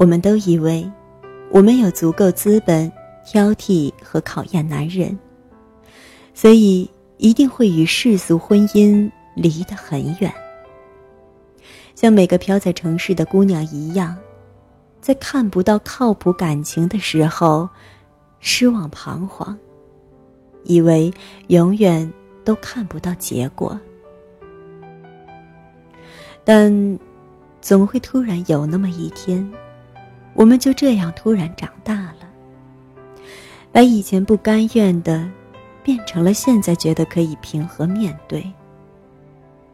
我们都以为，我们有足够资本挑剔和考验男人，所以一定会与世俗婚姻离得很远。像每个飘在城市的姑娘一样，在看不到靠谱感情的时候，失望彷徨，以为永远都看不到结果。但，总会突然有那么一天，我们就这样突然长大了，把以前不甘愿的，变成了现在觉得可以平和面对。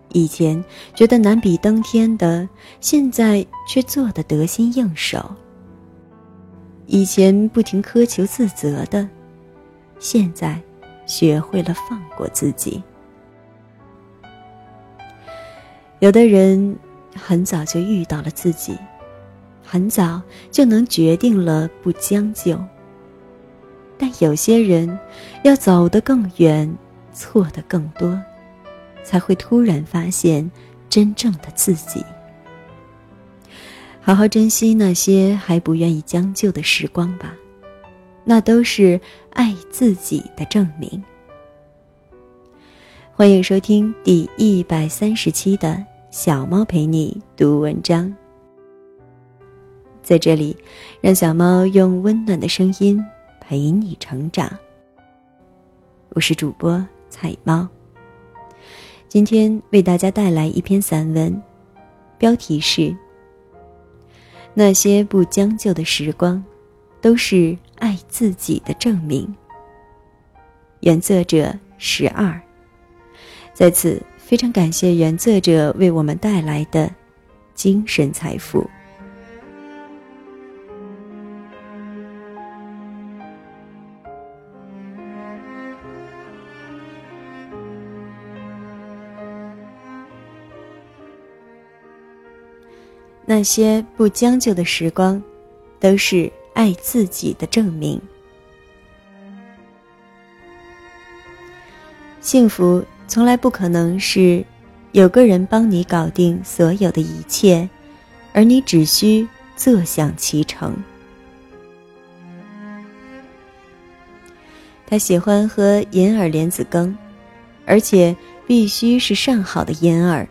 以前觉得难比登天的，现在却做得得心应手。以前不停苛求自责的，现在学会了放过自己。有的人很早就遇到了自己，很早就能决定了不将就。但有些人要走得更远，错的更多，才会突然发现真正的自己。好好珍惜那些还不愿意将就的时光吧，那都是爱自己的证明。欢迎收听第一百三十期的小猫陪你读文章。在这里，让小猫用温暖的声音陪你成长。我是主播彩猫。今天为大家带来一篇散文，标题是《那些不将就的时光，都是爱自己的证明》。原作者十二。在此，非常感谢原作者为我们带来的精神财富。那些不将就的时光，都是爱自己的证明。幸福。从来不可能是有个人帮你搞定所有的一切，而你只需坐享其成。他喜欢喝银耳莲子羹，而且必须是上好的银耳，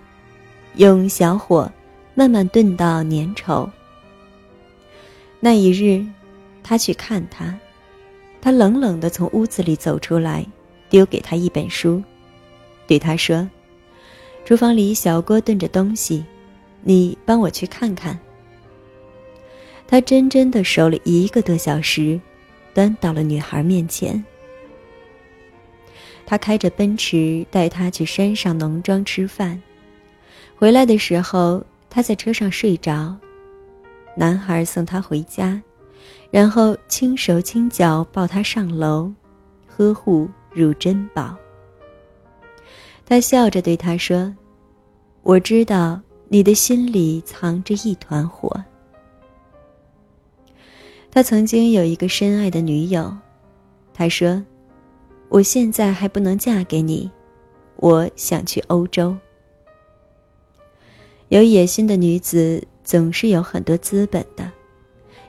用小火慢慢炖到粘稠。那一日，他去看他，他冷冷的从屋子里走出来，丢给他一本书。对他说：“厨房里小锅炖着东西，你帮我去看看。”他真真的守了一个多小时，端到了女孩面前。他开着奔驰带她去山上农庄吃饭，回来的时候他在车上睡着，男孩送她回家，然后轻手轻脚抱她上楼，呵护如珍宝。他笑着对他说：“我知道你的心里藏着一团火。”他曾经有一个深爱的女友，他说：“我现在还不能嫁给你，我想去欧洲。”有野心的女子总是有很多资本的，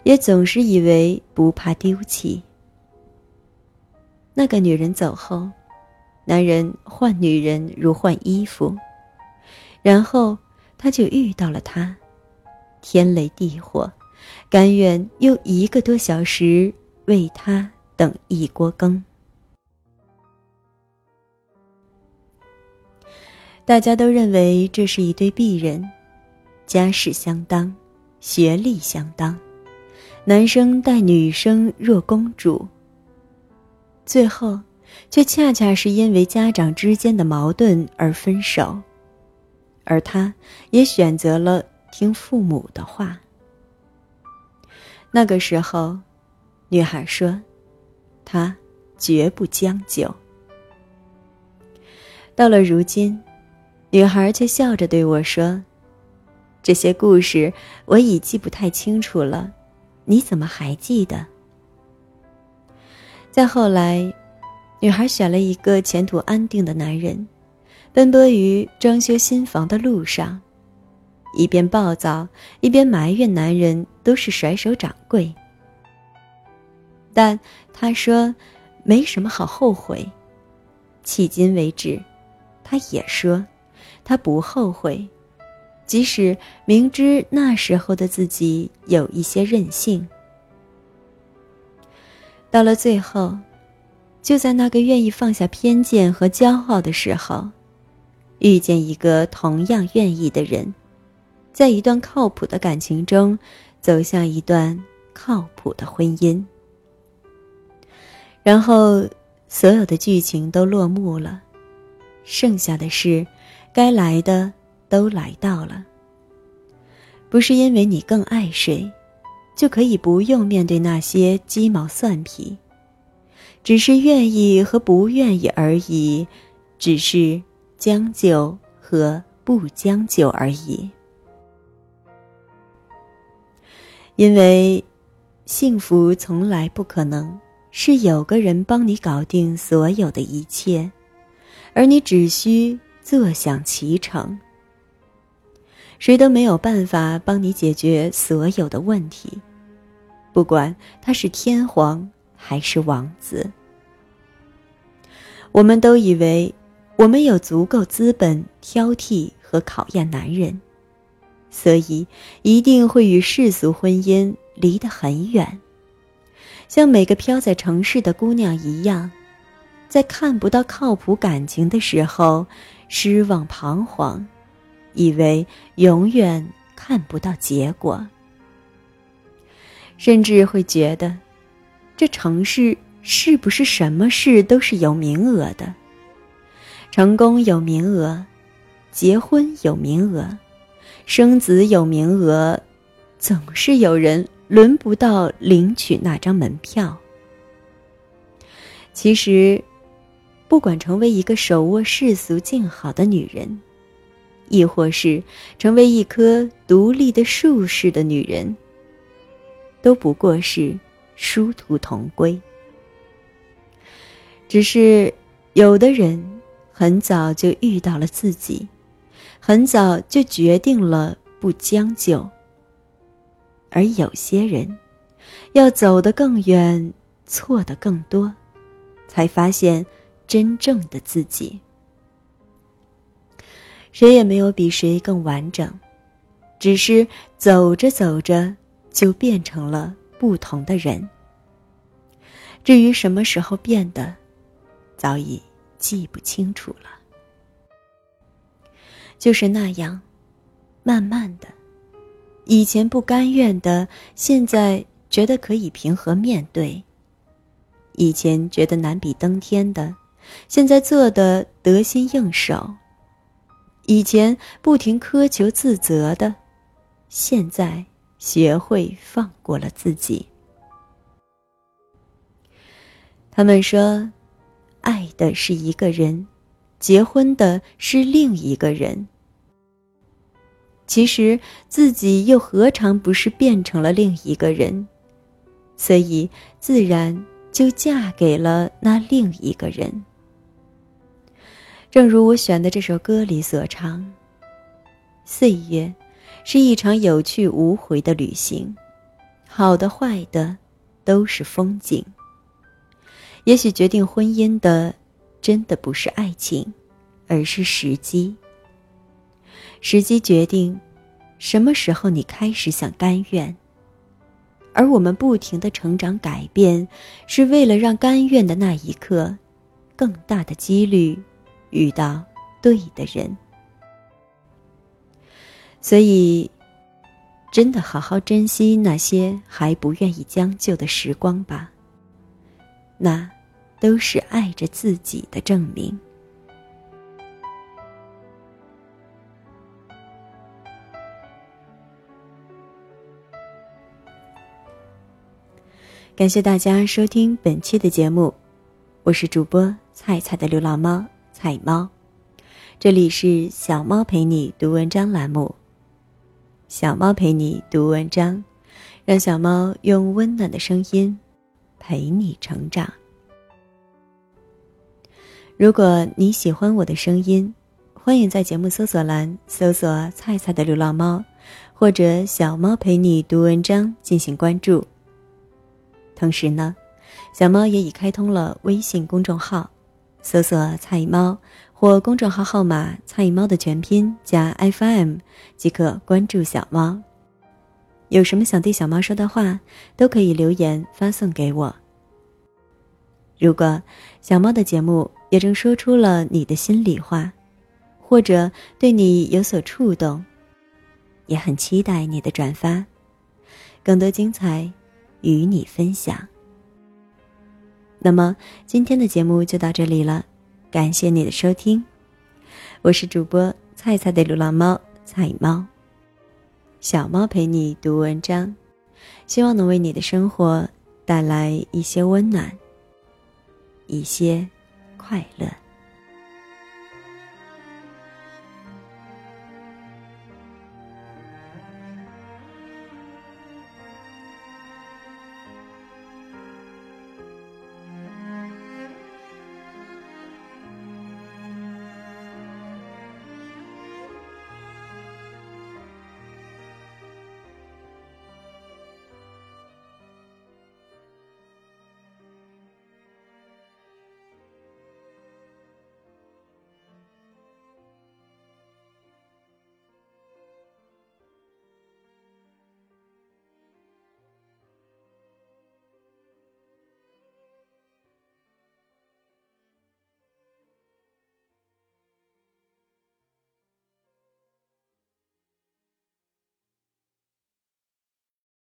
也总是以为不怕丢弃。那个女人走后。男人换女人如换衣服，然后他就遇到了她，天雷地火，甘愿用一个多小时为她等一锅羹。大家都认为这是一对璧人，家世相当，学历相当，男生待女生若公主。最后。却恰恰是因为家长之间的矛盾而分手，而他也选择了听父母的话。那个时候，女孩说：“她绝不将就。”到了如今，女孩却笑着对我说：“这些故事我已记不太清楚了，你怎么还记得？”再后来。女孩选了一个前途安定的男人，奔波于装修新房的路上，一边暴躁，一边埋怨男人都是甩手掌柜。但他说，没什么好后悔。迄今为止，他也说，他不后悔，即使明知那时候的自己有一些任性。到了最后，就在那个愿意放下偏见和骄傲的时候，遇见一个同样愿意的人。在一段靠谱的感情中，走向一段靠谱的婚姻，然后所有的剧情都落幕了，剩下的是，该来的都来到了。不是因为你更爱谁，就可以不用面对那些鸡毛蒜皮，只是愿意和不愿意而已，只是将就和不将就而已。因为，幸福从来不可能是有个人帮你搞定所有的一切，而你只需坐享其成。谁都没有办法帮你解决所有的问题，不管他是天皇还是王子。我们都以为我们有足够资本挑剔和考验男人。所以，一定会与世俗婚姻离得很远，像每个飘在城市的姑娘一样，在看不到靠谱感情的时候，失望彷徨，以为永远看不到结果，甚至会觉得，这城市是不是什么事都是有名额的？成功有名额，结婚有名额。生子有名额，总是有人轮不到领取那张门票。其实，不管成为一个手握世俗静好的女人，亦或是成为一棵独立的树式的女人，都不过是殊途同归。只是有的人很早就遇到了自己。很早就决定了不将就，而有些人，要走得更远，错的更多，才发现真正的自己。谁也没有比谁更完整，只是走着走着就变成了不同的人。至于什么时候变的，早已记不清楚了。就是那样，慢慢的，以前不甘愿的，现在觉得可以平和面对；以前觉得难比登天的，现在做的得心应手；以前不停苛求自责的，现在学会放过了自己。他们说，爱的是一个人。结婚的是另一个人，其实自己又何尝不是变成了另一个人？所以自然就嫁给了那另一个人。正如我选的这首歌里所唱：“岁月是一场有去无回的旅行，好的坏的都是风景。也许决定婚姻的。”真的不是爱情，而是时机。时机决定什么时候你开始想甘愿，而我们不停的成长改变，是为了让甘愿的那一刻，更大的几率遇到对的人。所以，真的好好珍惜那些还不愿意将就的时光吧。那。都是爱着自己的证明。感谢大家收听本期的节目，我是主播菜菜的流浪猫菜猫，这里是小猫陪你读文章栏目。小猫陪你读文章，让小猫用温暖的声音陪你成长。如果你喜欢我的声音，欢迎在节目搜索栏搜索“菜菜的流浪猫”，或者“小猫陪你读文章”进行关注。同时呢，小猫也已开通了微信公众号，搜索“菜猫”或公众号号码“菜猫”的全拼加 FM 即可关注小猫。有什么想对小猫说的话，都可以留言发送给我。如果小猫的节目也正说出了你的心里话，或者对你有所触动，也很期待你的转发，更多精彩与你分享。那么今天的节目就到这里了，感谢你的收听，我是主播菜菜的流浪猫菜猫。小猫陪你读文章，希望能为你的生活带来一些温暖，一些快乐。